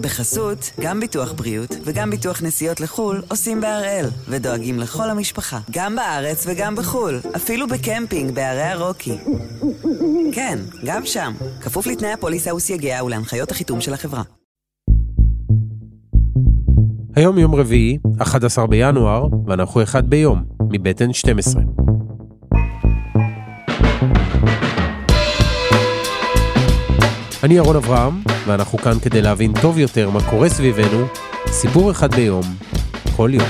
בחסות, גם ביטוח בריאות וגם ביטוח נסיעות לחו"ל עושים בהראל, ודואגים לכל המשפחה, גם בארץ וגם בחו"ל, אפילו בקמפינג בערי הרוקי. כן, גם שם, כפוף לתנאי הפוליסה וסייגיה ולהנחיות החיתום של החברה. היום יום רביעי, 11 בינואר, ואנחנו אחד ביום, מבית N12. אני ירון אברהם, ואנחנו כאן כדי להבין טוב יותר מה קורה סביבנו, סיפור אחד ביום, כל יום.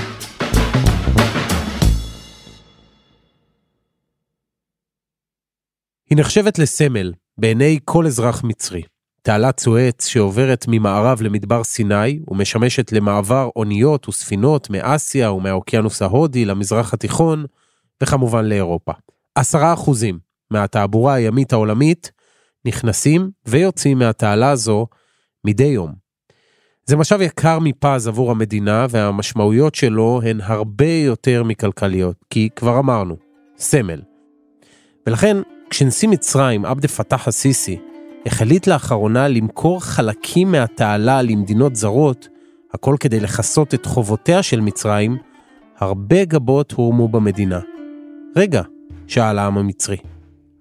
היא נחשבת לסמל בעיני כל אזרח מצרי. תעלת סואץ שעוברת ממערב למדבר סיני ומשמשת למעבר אוניות וספינות מאסיה ומהאוקיינוס ההודי למזרח התיכון, וכמובן לאירופה. עשרה אחוזים מהתעבורה הימית העולמית נכנסים ויוצאים מהתעלה הזו מדי יום. זה משאב יקר מפז עבור המדינה והמשמעויות שלו הן הרבה יותר מכלכליות, כי כבר אמרנו, סמל. ולכן, כשנשיא מצרים, עבד פתח א-סיסי, החליט לאחרונה למכור חלקים מהתעלה למדינות זרות, הכל כדי לכסות את חובותיה של מצרים, הרבה גבות הורמו במדינה. רגע, שאל העם המצרי,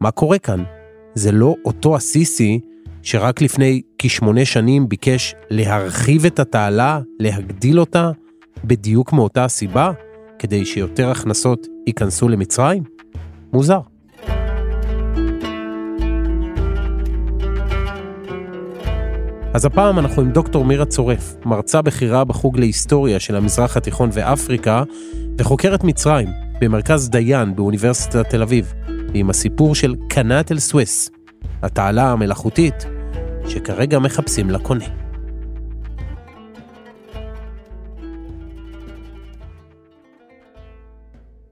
מה קורה כאן? זה לא אותו הסיסי שרק לפני כשמונה שנים ביקש להרחיב את התעלה, להגדיל אותה, בדיוק מאותה הסיבה, כדי שיותר הכנסות ייכנסו למצרים? מוזר. אז הפעם אנחנו עם דוקטור מירה צורף, מרצה בכירה בחוג להיסטוריה של המזרח התיכון ואפריקה, וחוקרת מצרים במרכז דיין באוניברסיטת תל אביב. ועם הסיפור של קנאת אל-סוויס, התעלה המלאכותית שכרגע מחפשים לקונה.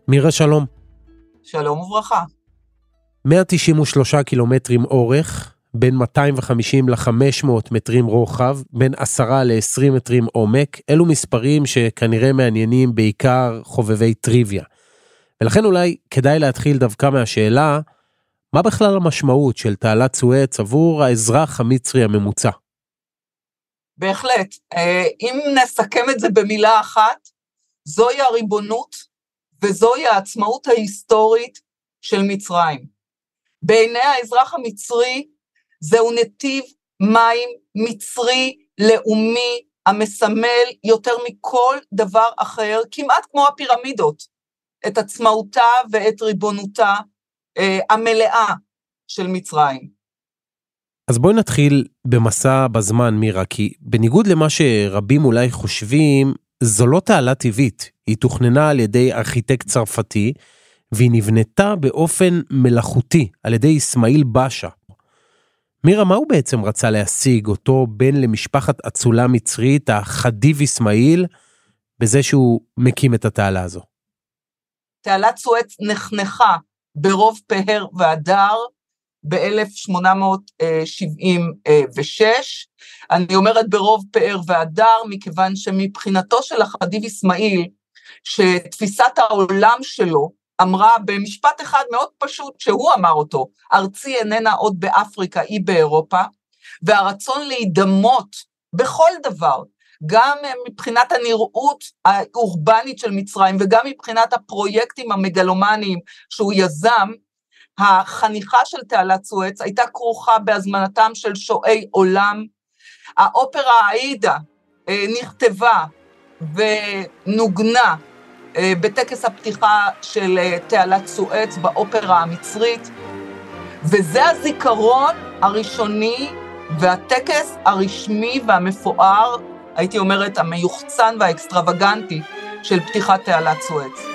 מירה שלום. שלום וברכה. 193 קילומטרים אורך, בין 250 ל-500 מטרים רוחב, בין 10 ל-20 מטרים עומק, אלו מספרים שכנראה מעניינים בעיקר חובבי טריוויה. ולכן אולי כדאי להתחיל דווקא מהשאלה, מה בכלל המשמעות של תעלת סואץ עבור האזרח המצרי הממוצע? בהחלט. אה, אם נסכם את זה במילה אחת, זוהי הריבונות וזוהי העצמאות ההיסטורית של מצרים. בעיני האזרח המצרי זהו נתיב מים מצרי לאומי המסמל יותר מכל דבר אחר, כמעט כמו הפירמידות. את עצמאותה ואת ריבונותה אה, המלאה של מצרים. אז בואי נתחיל במסע בזמן, מירה, כי בניגוד למה שרבים אולי חושבים, זו לא תעלה טבעית. היא תוכננה על ידי ארכיטקט צרפתי, והיא נבנתה באופן מלאכותי על ידי אסמאעיל באשה. מירה, מה הוא בעצם רצה להשיג, אותו בן למשפחת אצולה מצרית, החדיב אסמאעיל, בזה שהוא מקים את התעלה הזו? תעלת סואץ נחנכה ברוב פאר והדר ב-1876. אני אומרת ברוב פאר והדר, מכיוון שמבחינתו של החדיב אסמאעיל, שתפיסת העולם שלו אמרה במשפט אחד מאוד פשוט, שהוא אמר אותו, ארצי איננה עוד באפריקה, היא באירופה, והרצון להידמות בכל דבר, גם מבחינת הנראות האורבנית של מצרים וגם מבחינת הפרויקטים המגלומניים שהוא יזם, החניכה של תעלת סואץ הייתה כרוכה בהזמנתם של שועי עולם. האופרה האידה אה, נכתבה ונוגנה אה, בטקס הפתיחה של אה, תעלת סואץ באופרה המצרית, וזה הזיכרון הראשוני והטקס הרשמי והמפואר הייתי אומרת, המיוחצן והאקסטרווגנטי של פתיחת תעלת סואץ.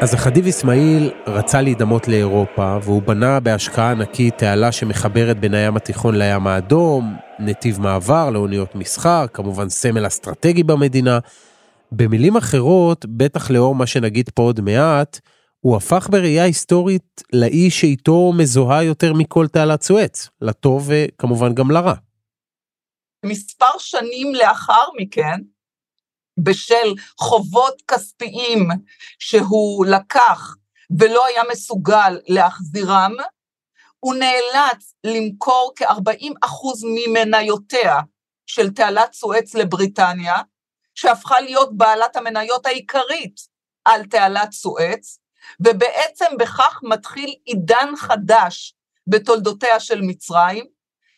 אז החדיב אסמאעיל רצה להידמות לאירופה, והוא בנה בהשקעה ענקית תעלה שמחברת בין הים התיכון לים האדום, נתיב מעבר לאוניות מסחר, כמובן סמל אסטרטגי במדינה, במילים אחרות, בטח לאור מה שנגיד פה עוד מעט, הוא הפך בראייה היסטורית לאיש שאיתו מזוהה יותר מכל תעלת סואץ, לטוב וכמובן גם לרע. מספר שנים לאחר מכן, בשל חובות כספיים שהוא לקח ולא היה מסוגל להחזירם, הוא נאלץ למכור כ-40% ממניותיה של תעלת סואץ לבריטניה, שהפכה להיות בעלת המניות העיקרית על תעלת סואץ, ובעצם בכך מתחיל עידן חדש בתולדותיה של מצרים,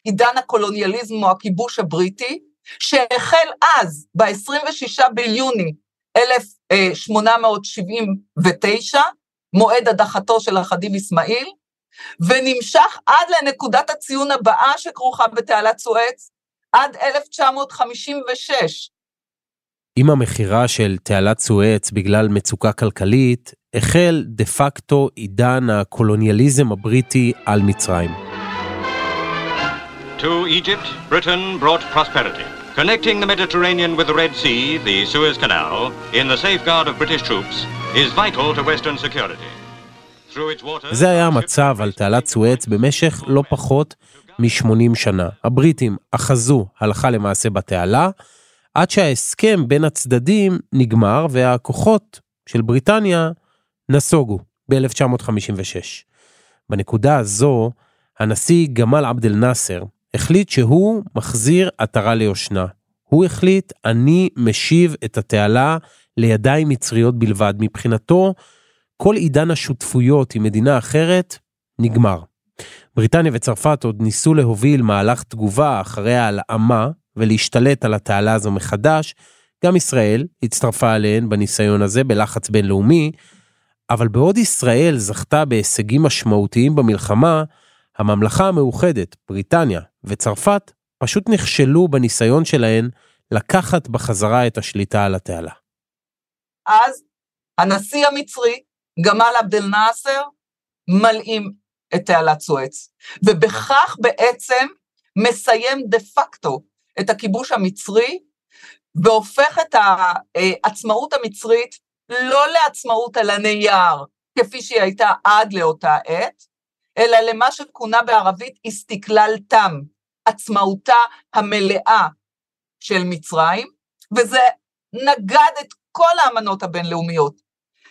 עידן הקולוניאליזם או הכיבוש הבריטי, שהחל אז, ב-26 ביוני 1879, מועד הדחתו של החדיב אסמאעיל, ונמשך עד לנקודת הציון הבאה שכרוכה בתעלת סואץ, עד 1956. עם המכירה של תעלת סואץ בגלל מצוקה כלכלית, החל דה פקטו עידן הקולוניאליזם הבריטי על מצרים. To Egypt, Britain brought prosperity. Connecting the Mediterranean with the Red Sea, the Suez Canal, in the safeguard of British troops, is vital to Western security. זה היה המצב על תעלת סואץ במשך לא פחות מ-80 שנה. הבריטים אחזו הלכה למעשה בתעלה, עד שההסכם בין הצדדים נגמר והכוחות של בריטניה נסוגו ב-1956. בנקודה הזו, הנשיא גמל עבד אל נאסר החליט שהוא מחזיר עטרה ליושנה. הוא החליט, אני משיב את התעלה לידיים מצריות בלבד. מבחינתו, כל עידן השותפויות עם מדינה אחרת נגמר. בריטניה וצרפת עוד ניסו להוביל מהלך תגובה אחרי ההלאמה ולהשתלט על התעלה הזו מחדש. גם ישראל הצטרפה עליהן בניסיון הזה בלחץ בינלאומי, אבל בעוד ישראל זכתה בהישגים משמעותיים במלחמה, הממלכה המאוחדת, בריטניה וצרפת, פשוט נכשלו בניסיון שלהן לקחת בחזרה את השליטה על התעלה. אז הנשיא המצרי, גמל עבד אל נאסר, מלאים את תעלת סואץ, ובכך בעצם מסיים דה פקטו את הכיבוש המצרי, והופך את העצמאות המצרית לא לעצמאות על הנייר, כפי שהיא הייתה עד לאותה עת, אלא למה שכונה בערבית איסטיקלל תם, עצמאותה המלאה של מצרים, וזה נגד את כל האמנות הבינלאומיות.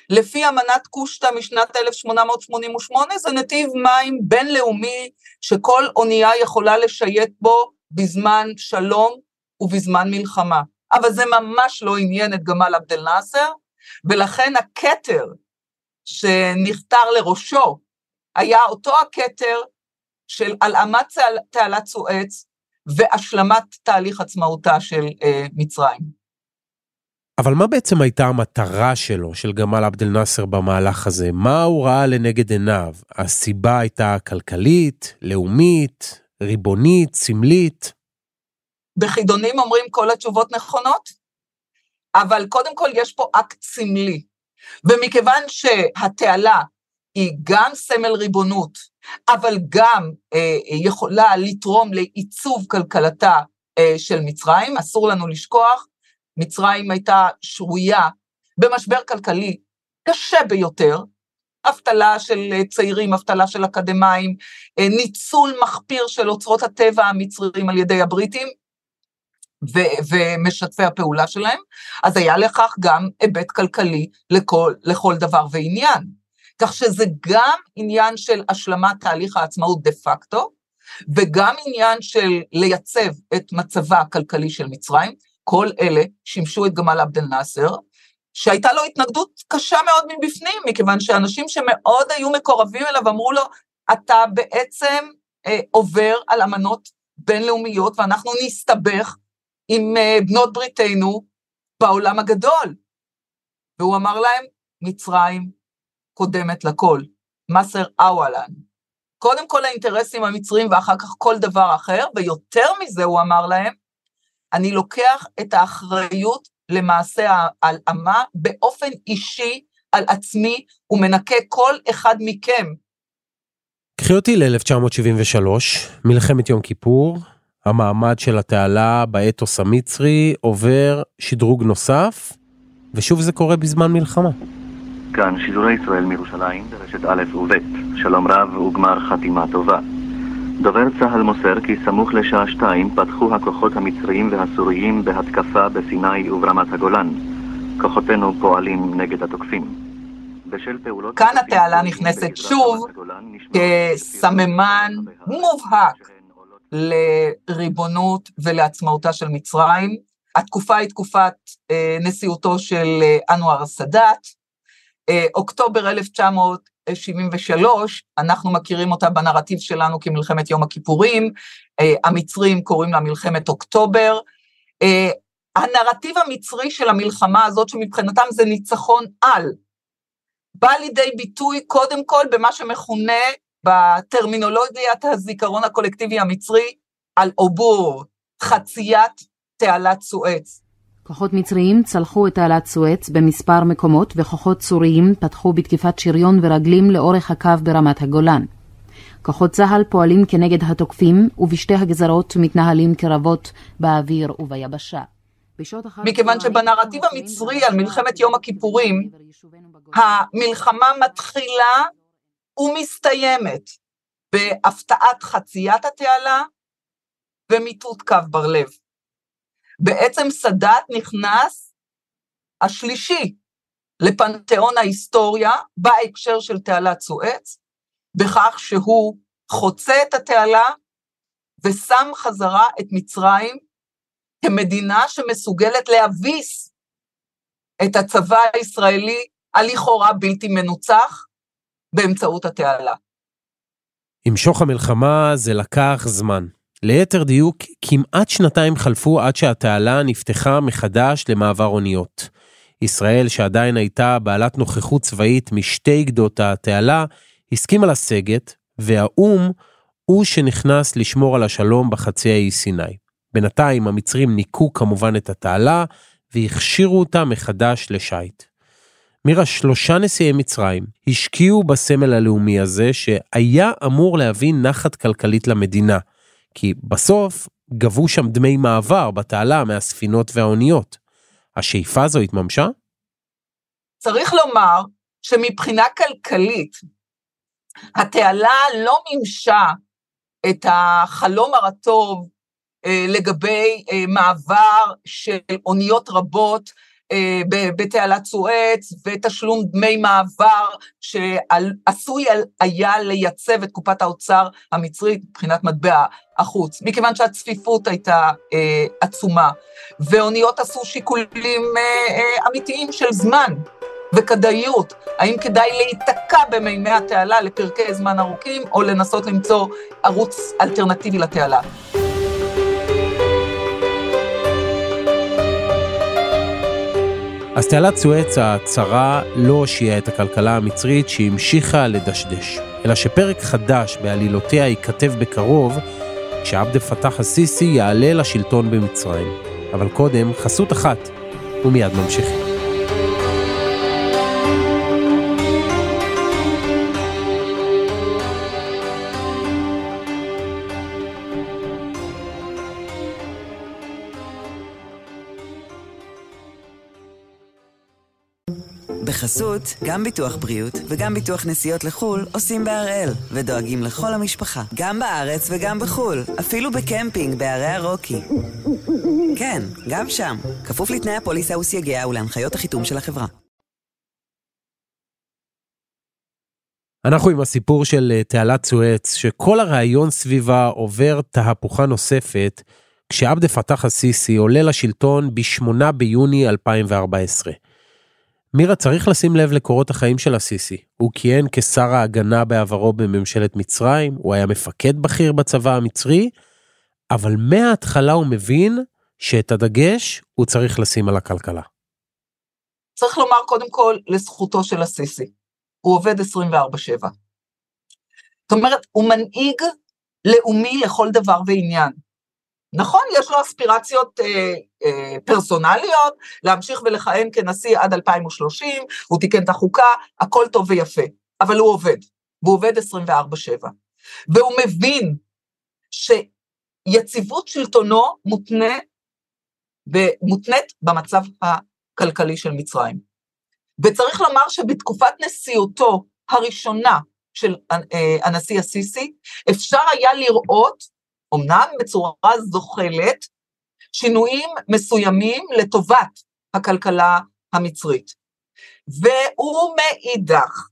לפי אמנת קושטא משנת 1888 זה נתיב מים בינלאומי שכל אונייה יכולה לשייט בו בזמן שלום ובזמן מלחמה. אבל זה ממש לא עניין את גמל עבד אל נאסר, ולכן הכתר שנכתר לראשו היה אותו הכתר של הלאמת תעלת סואץ והשלמת תהליך עצמאותה של אה, מצרים. אבל מה בעצם הייתה המטרה שלו, של גמל עבד אל נאסר במהלך הזה? מה הוא ראה לנגד עיניו? הסיבה הייתה כלכלית, לאומית, ריבונית, סמלית? בחידונים אומרים כל התשובות נכונות, אבל קודם כל יש פה אקט סמלי. ומכיוון שהתעלה היא גם סמל ריבונות, אבל גם אה, יכולה לתרום לעיצוב כלכלתה אה, של מצרים, אסור לנו לשכוח, מצרים הייתה שרויה במשבר כלכלי קשה ביותר, אבטלה של צעירים, אבטלה של אקדמאים, אה, ניצול מחפיר של אוצרות הטבע המצריים על ידי הבריטים, ו- ומשתפי הפעולה שלהם, אז היה לכך גם היבט כלכלי לכל, לכל דבר ועניין. כך שזה גם עניין של השלמת תהליך העצמאות דה פקטו, וגם עניין של לייצב את מצבה הכלכלי של מצרים, כל אלה שימשו את גמל עבד אל-נאצר, שהייתה לו התנגדות קשה מאוד מבפנים, מכיוון שאנשים שמאוד היו מקורבים אליו אמרו לו, אתה בעצם אה, עובר על אמנות בינלאומיות ואנחנו נסתבך עם אה, בנות בריתנו בעולם הגדול. והוא אמר להם, מצרים קודמת לכל, מסר אוואלן. קודם כל האינטרסים המצריים ואחר כך כל דבר אחר, ויותר מזה הוא אמר להם, אני לוקח את האחריות למעשה ההלאמה באופן אישי על עצמי ומנקה כל אחד מכם. קחי אותי ל-1973, מלחמת יום כיפור, המעמד של התעלה באתוס המצרי עובר שדרוג נוסף, ושוב זה קורה בזמן מלחמה. כאן שידורי ישראל מירושלים ברשת א' וב', שלום רב וגמר חתימה טובה. דובר צה"ל מוסר כי סמוך לשעה שתיים פתחו הכוחות המצריים והסוריים בהתקפה בסיני וברמת הגולן. כוחותינו פועלים נגד התוקפים. כאן התעלה נכנסת שוב כסממן מובהק לריבונות ולעצמאותה של מצרים. התקופה היא תקופת אה, נשיאותו של אה, אנואר סאדאת. אה, אוקטובר 1900 73, אנחנו מכירים אותה בנרטיב שלנו כמלחמת יום הכיפורים, אה, המצרים קוראים לה מלחמת אוקטובר. אה, הנרטיב המצרי של המלחמה הזאת, שמבחינתם זה ניצחון על, בא לידי ביטוי קודם כל במה שמכונה בטרמינולוגיית הזיכרון הקולקטיבי המצרי, על עובור, חציית תעלת סואץ. כוחות מצריים צלחו את תעלת סואץ במספר מקומות וכוחות סוריים פתחו בתקיפת שריון ורגלים לאורך הקו ברמת הגולן. כוחות צה"ל פועלים כנגד התוקפים ובשתי הגזרות מתנהלים קרבות באוויר וביבשה. מכיוון שבנרטיב המצרי על מלחמת יום הכיפורים, המלחמה מתחילה ומסתיימת בהפתעת חציית התעלה ומיטוט קו בר לב. בעצם סאדאת נכנס השלישי לפנתיאון ההיסטוריה בהקשר של תעלת סואץ, בכך שהוא חוצה את התעלה ושם חזרה את מצרים כמדינה שמסוגלת להביס את הצבא הישראלי הלכאורה בלתי מנוצח באמצעות התעלה. עם שוך המלחמה זה לקח זמן. ליתר דיוק, כמעט שנתיים חלפו עד שהתעלה נפתחה מחדש למעבר אוניות. ישראל, שעדיין הייתה בעלת נוכחות צבאית משתי גדות התעלה, הסכימה לסגת, והאו"ם הוא שנכנס לשמור על השלום בחצי האי סיני. בינתיים המצרים ניקו כמובן את התעלה והכשירו אותה מחדש לשיט. מירה, שלושה נשיאי מצרים השקיעו בסמל הלאומי הזה שהיה אמור להביא נחת כלכלית למדינה, כי בסוף גבו שם דמי מעבר בתעלה מהספינות והאוניות. השאיפה הזו התממשה? צריך לומר שמבחינה כלכלית, התעלה לא מימשה את החלום הרטוב אה, לגבי אה, מעבר של אוניות רבות בתעלת סואץ ותשלום דמי מעבר שעשוי היה לייצב את קופת האוצר המצרית מבחינת מטבע החוץ, מכיוון שהצפיפות הייתה עצומה, ואוניות עשו שיקולים אמיתיים של זמן וכדאיות, האם כדאי להיתקע במימי התעלה לפרקי זמן ארוכים, או לנסות למצוא ערוץ אלטרנטיבי לתעלה. אז תעלת סואץ הצרה לא הושיעה את הכלכלה המצרית שהמשיכה לדשדש, אלא שפרק חדש בעלילותיה ייכתב בקרוב, כשעבד אל-פתאח א-סיסי יעלה לשלטון במצרים. אבל קודם, חסות אחת, ומיד ממשיכים. בחסות, גם ביטוח בריאות וגם ביטוח נסיעות לחו"ל עושים בהראל, ודואגים לכל המשפחה, גם בארץ וגם בחו"ל, אפילו בקמפינג בערי הרוקי. כן, גם שם, כפוף לתנאי הפוליסה וסייגיה ולהנחיות החיתום של החברה. אנחנו עם הסיפור של אה, תעלת סואץ, שכל הרעיון סביבה עובר תהפוכה נוספת, כשעבד פתח א-סיסי עולה לשלטון ב-8 ביוני 2014. מירה צריך לשים לב לקורות החיים של הסיסי. הוא כיהן כשר ההגנה בעברו בממשלת מצרים, הוא היה מפקד בכיר בצבא המצרי, אבל מההתחלה הוא מבין שאת הדגש הוא צריך לשים על הכלכלה. צריך לומר קודם כל לזכותו של הסיסי, הוא עובד 24/7. זאת אומרת, הוא מנהיג לאומי לכל דבר ועניין. נכון, יש לו אספירציות אה, אה, פרסונליות, להמשיך ולכהן כנשיא עד 2030, הוא תיקן את החוקה, הכל טוב ויפה, אבל הוא עובד, והוא עובד 24/7. והוא מבין שיציבות שלטונו מותנה, מותנית במצב הכלכלי של מצרים. וצריך לומר שבתקופת נשיאותו הראשונה, של אה, הנשיא הסיסי, אפשר היה לראות, אמנם בצורה זוחלת, שינויים מסוימים לטובת הכלכלה המצרית. והוא מאידך,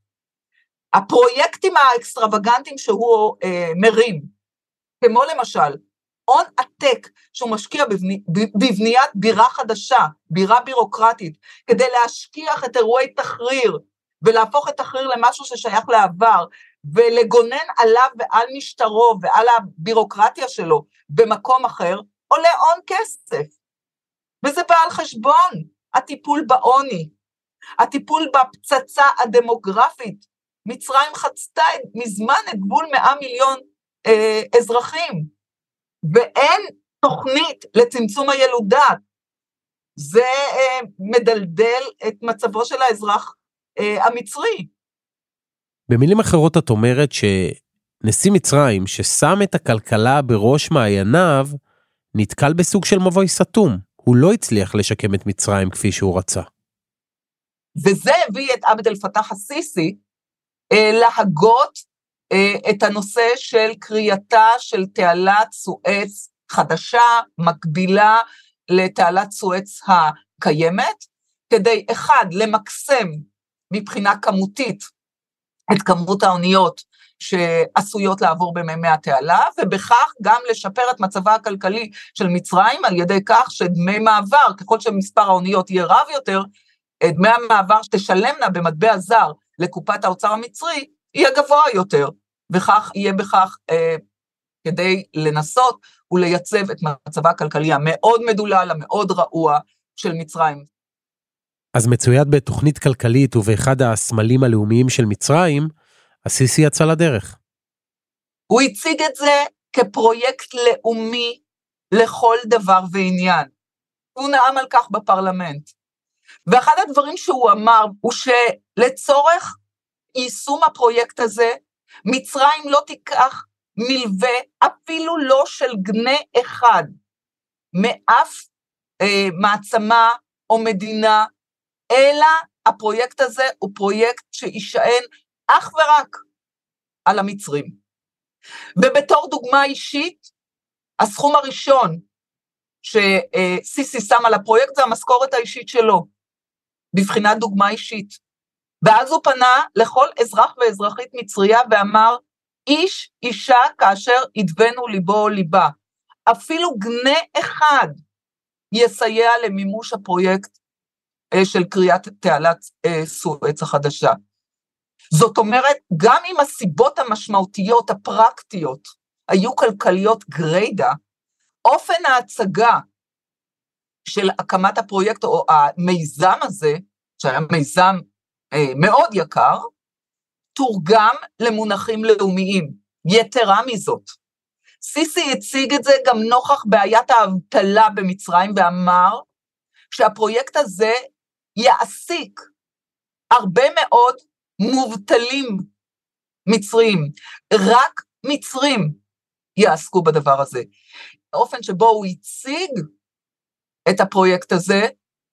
הפרויקטים האקסטרווגנטיים שהוא אה, מרים, כמו למשל הון עתק שהוא משקיע בבני, בבניית בירה חדשה, בירה בירוקרטית, כדי להשכיח את אירועי תחריר ולהפוך את תחריר למשהו ששייך לעבר, ולגונן עליו ועל משטרו ועל הבירוקרטיה שלו במקום אחר, עולה הון כסף. וזה בא על חשבון הטיפול בעוני, הטיפול בפצצה הדמוגרפית. מצרים חצתה מזמן את גבול 100 מיליון אה, אזרחים, ואין תוכנית לצמצום הילודה. זה אה, מדלדל את מצבו של האזרח אה, המצרי. במילים אחרות את אומרת שנשיא מצרים, ששם את הכלכלה בראש מעייניו, נתקל בסוג של מבוי סתום. הוא לא הצליח לשקם את מצרים כפי שהוא רצה. וזה הביא את עבד אל פתאח א-סיסי אה, להגות אה, את הנושא של קריאתה של תעלת סואץ חדשה, מקבילה לתעלת סואץ הקיימת, כדי אחד, למקסם מבחינה כמותית את כמות האוניות שעשויות לעבור במימי התעלה, ובכך גם לשפר את מצבה הכלכלי של מצרים על ידי כך שדמי מעבר, ככל שמספר האוניות יהיה רב יותר, דמי המעבר שתשלמנה במטבע זר לקופת האוצר המצרי, יהיה גבוה יותר, וכך יהיה בכך אה, כדי לנסות ולייצב את מצבה הכלכלי המאוד מדולל, המאוד רעוע של מצרים. אז מצויד בתוכנית כלכלית ובאחד הסמלים הלאומיים של מצרים, הסיסי יצא לדרך. הוא הציג את זה כפרויקט לאומי לכל דבר ועניין. הוא נאם על כך בפרלמנט. ואחד הדברים שהוא אמר הוא שלצורך יישום הפרויקט הזה, מצרים לא תיקח מלווה אפילו לא של גנה אחד מאף אה, מעצמה או מדינה, אלא הפרויקט הזה הוא פרויקט שיישען אך ורק על המצרים. ובתור דוגמה אישית, הסכום הראשון שסיסי שם על הפרויקט זה המשכורת האישית שלו, בבחינת דוגמה אישית. ואז הוא פנה לכל אזרח ואזרחית מצריה ואמר, איש אישה כאשר ידבנו ליבו או ליבה. אפילו גנה אחד יסייע למימוש הפרויקט של קריאת תעלת אה, סואץ החדשה. זאת אומרת, גם אם הסיבות המשמעותיות, הפרקטיות, היו כלכליות גריידא, אופן ההצגה של הקמת הפרויקט או המיזם הזה, שהיה מיזם אה, מאוד יקר, תורגם למונחים לאומיים. יתרה מזאת, סיסי הציג את זה גם נוכח בעיית האבטלה במצרים ואמר שהפרויקט הזה יעסיק הרבה מאוד מובטלים מצרים, רק מצרים יעסקו בדבר הזה. האופן שבו הוא הציג את הפרויקט הזה,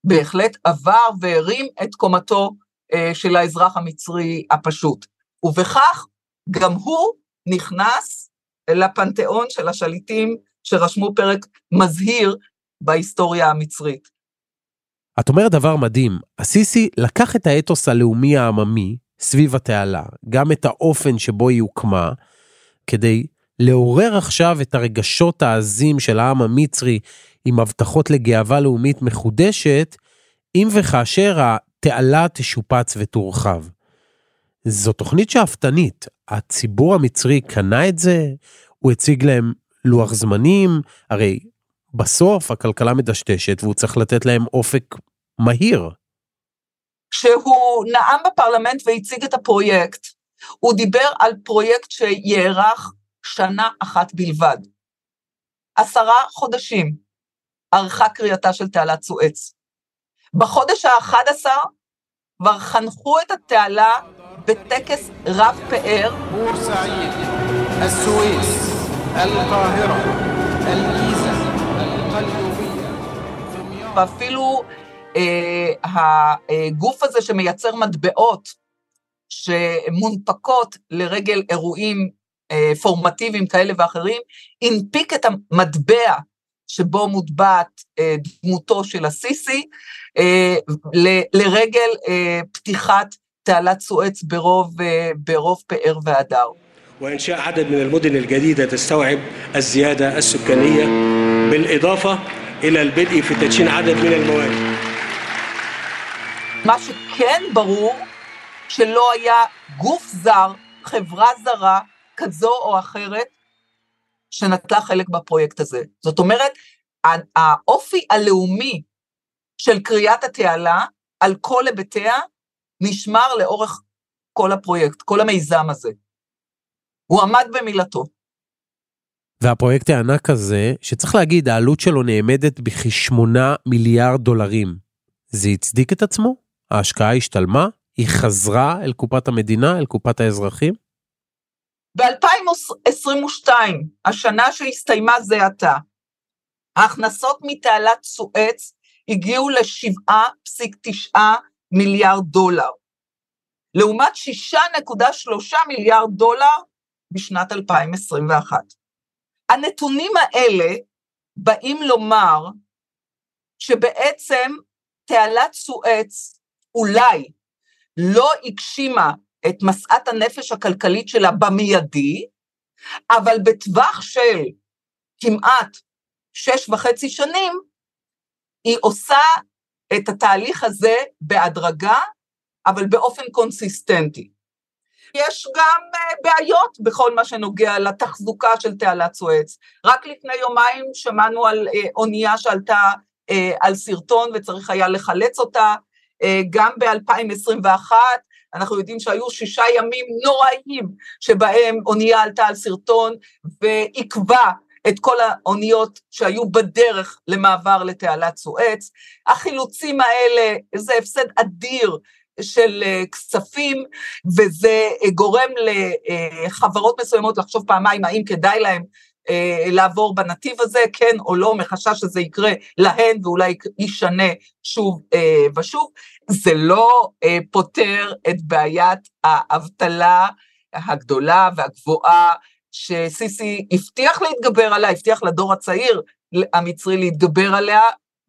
בהחלט עבר והרים את קומתו אה, של האזרח המצרי הפשוט. ובכך גם הוא נכנס לפנתיאון של השליטים שרשמו פרק מזהיר בהיסטוריה המצרית. את אומרת דבר מדהים, הסיסי לקח את האתוס הלאומי העממי סביב התעלה, גם את האופן שבו היא הוקמה, כדי לעורר עכשיו את הרגשות העזים של העם המצרי עם הבטחות לגאווה לאומית מחודשת, אם וכאשר התעלה תשופץ ותורחב. זו תוכנית שאפתנית, הציבור המצרי קנה את זה, הוא הציג להם לוח זמנים, הרי בסוף הכלכלה מדשדשת והוא צריך לתת להם אופק מהיר. כשהוא נאם בפרלמנט והציג את הפרויקט, הוא דיבר על פרויקט שיארך שנה אחת בלבד. עשרה חודשים ארכה קריאתה של תעלת סואץ. בחודש האחד עשר כבר חנכו את התעלה בטקס רב פאר. בורסעיד, הסואץ, אל-קאהרה, אל-גיזה, אל-קליומיה. ואפילו הגוף הזה שמייצר מטבעות שמונפקות לרגל אירועים אה, פורמטיביים כאלה ואחרים, הנפיק את המטבע שבו מוטבעת אה, דמותו של הסיסי, אה, ל, לרגל אה, פתיחת תעלת סואץ ברוב, אה, ברוב פאר והדר. وإنشاء عدد من المدن الجديدة تستوعب الزيادة السكانية بالإضافة إلى البدء في تدشين عدد من المواد מה שכן ברור, שלא היה גוף זר, חברה זרה, כזו או אחרת, שנטלה חלק בפרויקט הזה. זאת אומרת, האופי הלאומי של קריאת התעלה, על כל היבטיה, נשמר לאורך כל הפרויקט, כל המיזם הזה. הוא עמד במילתו. והפרויקט הענק הזה, שצריך להגיד, העלות שלו נאמדת בכשמונה מיליארד דולרים. זה הצדיק את עצמו? ההשקעה השתלמה? היא חזרה אל קופת המדינה, אל קופת האזרחים? ב-2022, השנה שהסתיימה זה עתה, ההכנסות מתעלת סואץ הגיעו ל-7.9 מיליארד דולר, לעומת 6.3 מיליארד דולר בשנת 2021. הנתונים האלה באים לומר שבעצם תעלת סואץ אולי לא הגשימה את משאת הנפש הכלכלית שלה במיידי, אבל בטווח של כמעט שש וחצי שנים, היא עושה את התהליך הזה בהדרגה, אבל באופן קונסיסטנטי. יש גם uh, בעיות בכל מה שנוגע לתחזוקה של תעלת סואץ. רק לפני יומיים שמענו על uh, אונייה שעלתה uh, על סרטון וצריך היה לחלץ אותה, גם ב-2021 אנחנו יודעים שהיו שישה ימים נוראיים שבהם אונייה עלתה על סרטון ועיכבה את כל האוניות שהיו בדרך למעבר לתעלת סואץ. החילוצים האלה זה הפסד אדיר של אה, כספים, וזה אה, גורם לחברות מסוימות לחשוב פעמיים האם כדאי להם אה, לעבור בנתיב הזה, כן או לא, מחשש שזה יקרה להן ואולי ישנה שוב ושוב. זה לא פותר את בעיית האבטלה הגדולה והגבוהה שסיסי הבטיח להתגבר עליה, הבטיח לדור הצעיר המצרי להתגבר עליה,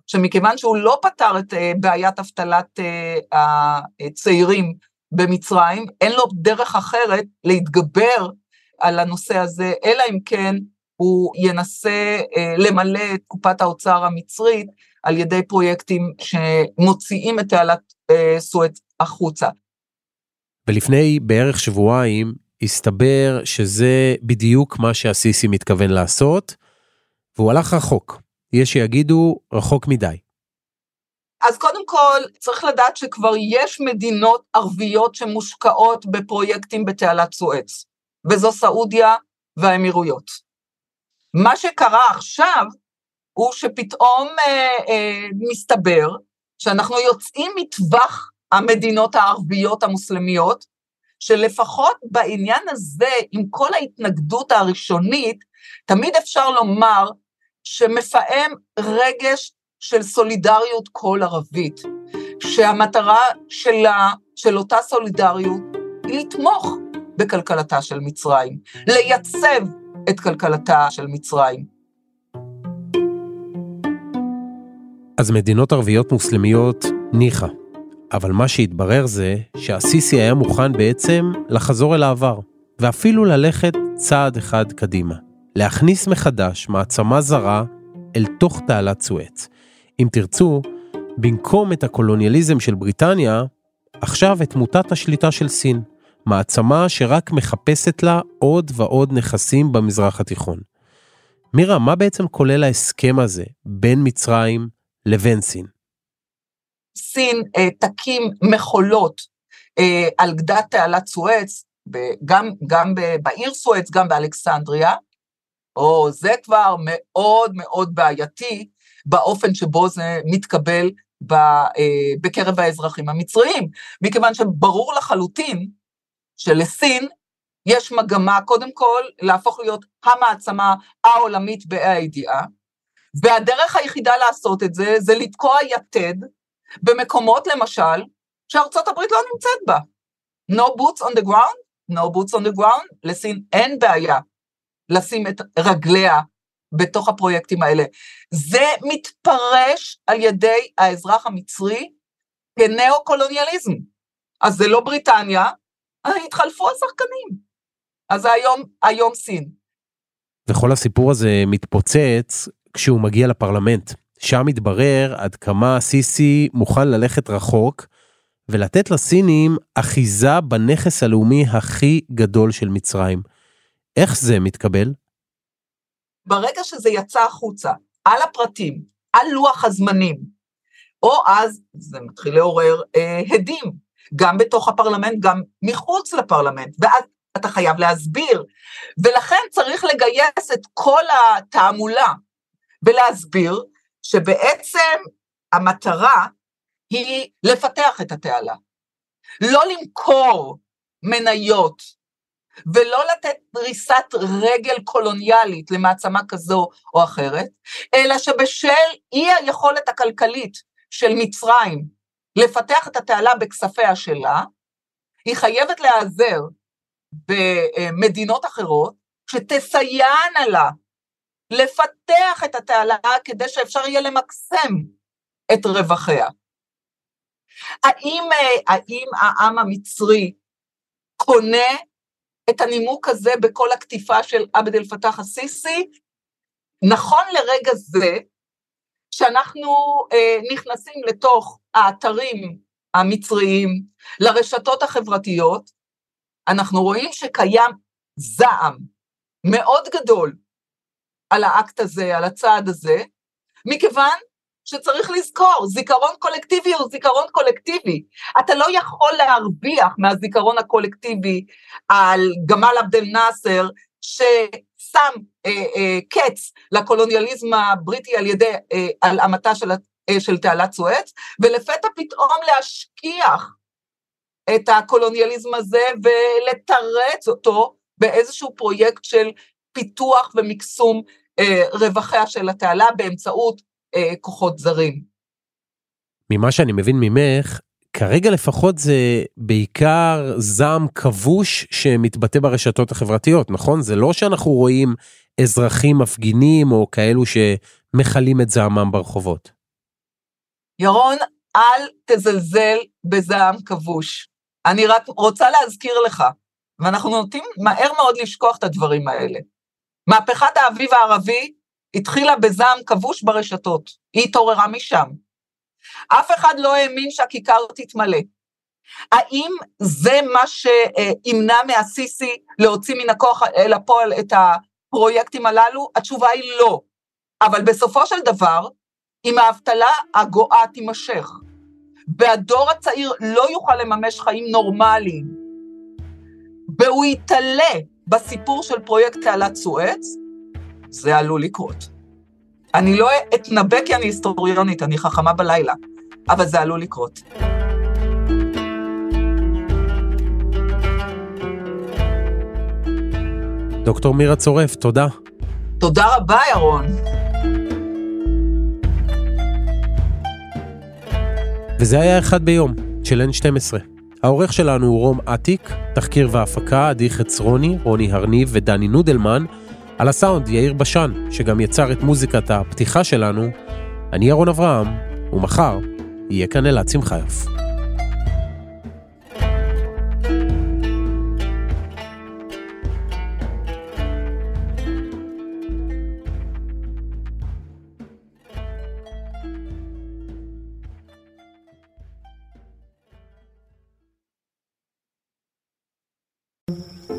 שמכיוון שהוא לא פתר את אה, בעיית אבטלת אה, הצעירים במצרים, אין לו דרך אחרת להתגבר על הנושא הזה, אלא אם כן הוא ינסה אה, למלא את קופת האוצר המצרית על ידי פרויקטים שמוציאים את תעלת סואץ החוצה. ולפני בערך שבועיים הסתבר שזה בדיוק מה שהסיסי מתכוון לעשות, והוא הלך רחוק. יש שיגידו רחוק מדי. אז קודם כל, צריך לדעת שכבר יש מדינות ערביות שמושקעות בפרויקטים בתעלת סואץ, וזו סעודיה והאמירויות. מה שקרה עכשיו, הוא שפתאום אה, אה, מסתבר שאנחנו יוצאים מטווח המדינות הערביות המוסלמיות, שלפחות בעניין הזה, עם כל ההתנגדות הראשונית, תמיד אפשר לומר שמפעם רגש של סולידריות כל ערבית, שהמטרה שלה, של אותה סולידריות, היא לתמוך בכלכלתה של מצרים, לייצב את כלכלתה של מצרים. אז מדינות ערביות מוסלמיות, ניחא. אבל מה שהתברר זה שהסיסי היה מוכן בעצם לחזור אל העבר, ואפילו ללכת צעד אחד קדימה. להכניס מחדש מעצמה זרה אל תוך תעלת סואץ. אם תרצו, במקום את הקולוניאליזם של בריטניה, עכשיו את מוטת השליטה של סין, מעצמה שרק מחפשת לה עוד ועוד נכסים במזרח התיכון. מירה, מה בעצם כולל ההסכם הזה בין מצרים לבין סין? סין אה, תקים מכולות אה, על גדת תעלת סואץ, גם, גם בעיר סואץ, גם באלכסנדריה, או זה כבר מאוד מאוד בעייתי באופן שבו זה מתקבל ב, אה, בקרב האזרחים המצריים, מכיוון שברור לחלוטין שלסין יש מגמה קודם כל להפוך להיות המעצמה העולמית בה"א הידיעה, והדרך היחידה לעשות את זה זה לתקוע יתד במקומות למשל שארצות הברית לא נמצאת בה. no boots on the ground, no boots on the ground, לסין אין בעיה לשים את רגליה בתוך הפרויקטים האלה. זה מתפרש על ידי האזרח המצרי כניאו-קולוניאליזם. אז זה לא בריטניה, התחלפו השחקנים. אז היום, היום סין. וכל הסיפור הזה מתפוצץ כשהוא מגיע לפרלמנט. שם מתברר עד כמה סיסי מוכן ללכת רחוק ולתת לסינים אחיזה בנכס הלאומי הכי גדול של מצרים. איך זה מתקבל? ברגע שזה יצא החוצה, על הפרטים, על לוח הזמנים, או אז זה מתחיל לעורר אה, הדים, גם בתוך הפרלמנט, גם מחוץ לפרלמנט, ואז אתה חייב להסביר, ולכן צריך לגייס את כל התעמולה ולהסביר שבעצם המטרה היא לפתח את התעלה, לא למכור מניות ולא לתת דריסת רגל קולוניאלית למעצמה כזו או אחרת, אלא שבשל אי היכולת הכלכלית של מצרים לפתח את התעלה בכספיה שלה, היא חייבת להיעזר במדינות אחרות שתסייענה לה לפתח את התעלה כדי שאפשר יהיה למקסם את רווחיה. האם, האם העם המצרי קונה את הנימוק הזה בכל הכתיפה של עבד אל פתח א-סיסי? נכון לרגע זה, כשאנחנו אה, נכנסים לתוך האתרים המצריים, לרשתות החברתיות, אנחנו רואים שקיים זעם מאוד גדול על האקט הזה, על הצעד הזה, מכיוון שצריך לזכור, זיכרון קולקטיבי הוא זיכרון קולקטיבי. אתה לא יכול להרוויח מהזיכרון הקולקטיבי על גמל עבדל נאסר, ששם אה, אה, קץ לקולוניאליזם הבריטי על ידי אה, הלאמתה של, אה, של תעלת סואץ, ולפתע פתאום להשכיח את הקולוניאליזם הזה ולתרץ אותו באיזשהו פרויקט של פיתוח ומקסום אה, רווחיה של התעלה באמצעות אה, כוחות זרים. ממה שאני מבין ממך, כרגע לפחות זה בעיקר זעם כבוש שמתבטא ברשתות החברתיות, נכון? זה לא שאנחנו רואים אזרחים מפגינים או כאלו שמכלים את זעמם ברחובות. ירון, אל תזלזל בזעם כבוש. אני רק רוצה להזכיר לך, ואנחנו נוטים מהר מאוד לשכוח את הדברים האלה. מהפכת האביב הערבי התחילה בזעם כבוש ברשתות, היא התעוררה משם. אף אחד לא האמין שהכיכר תתמלא. האם זה מה שימנע מהסיסי להוציא מן הכוח אל הפועל את הפרויקטים הללו? התשובה היא לא. אבל בסופו של דבר, אם האבטלה הגואה תימשך, והדור הצעיר לא יוכל לממש חיים נורמליים, והוא יתעלה בסיפור של פרויקט תעלת סואץ, זה עלול לקרות. אני לא אתנבא כי אני היסטוריונית, אני חכמה בלילה, אבל זה עלול לקרות. דוקטור מירה צורף, תודה. תודה רבה, ירון. וזה היה אחד ביום, של N12. העורך שלנו הוא רום אטיק, תחקיר והפקה, עדי חצרוני, רוני הרניב ודני נודלמן, על הסאונד יאיר בשן, שגם יצר את מוזיקת הפתיחה שלנו. אני ירון אברהם, ומחר יהיה כאן אלעד שמחיוף.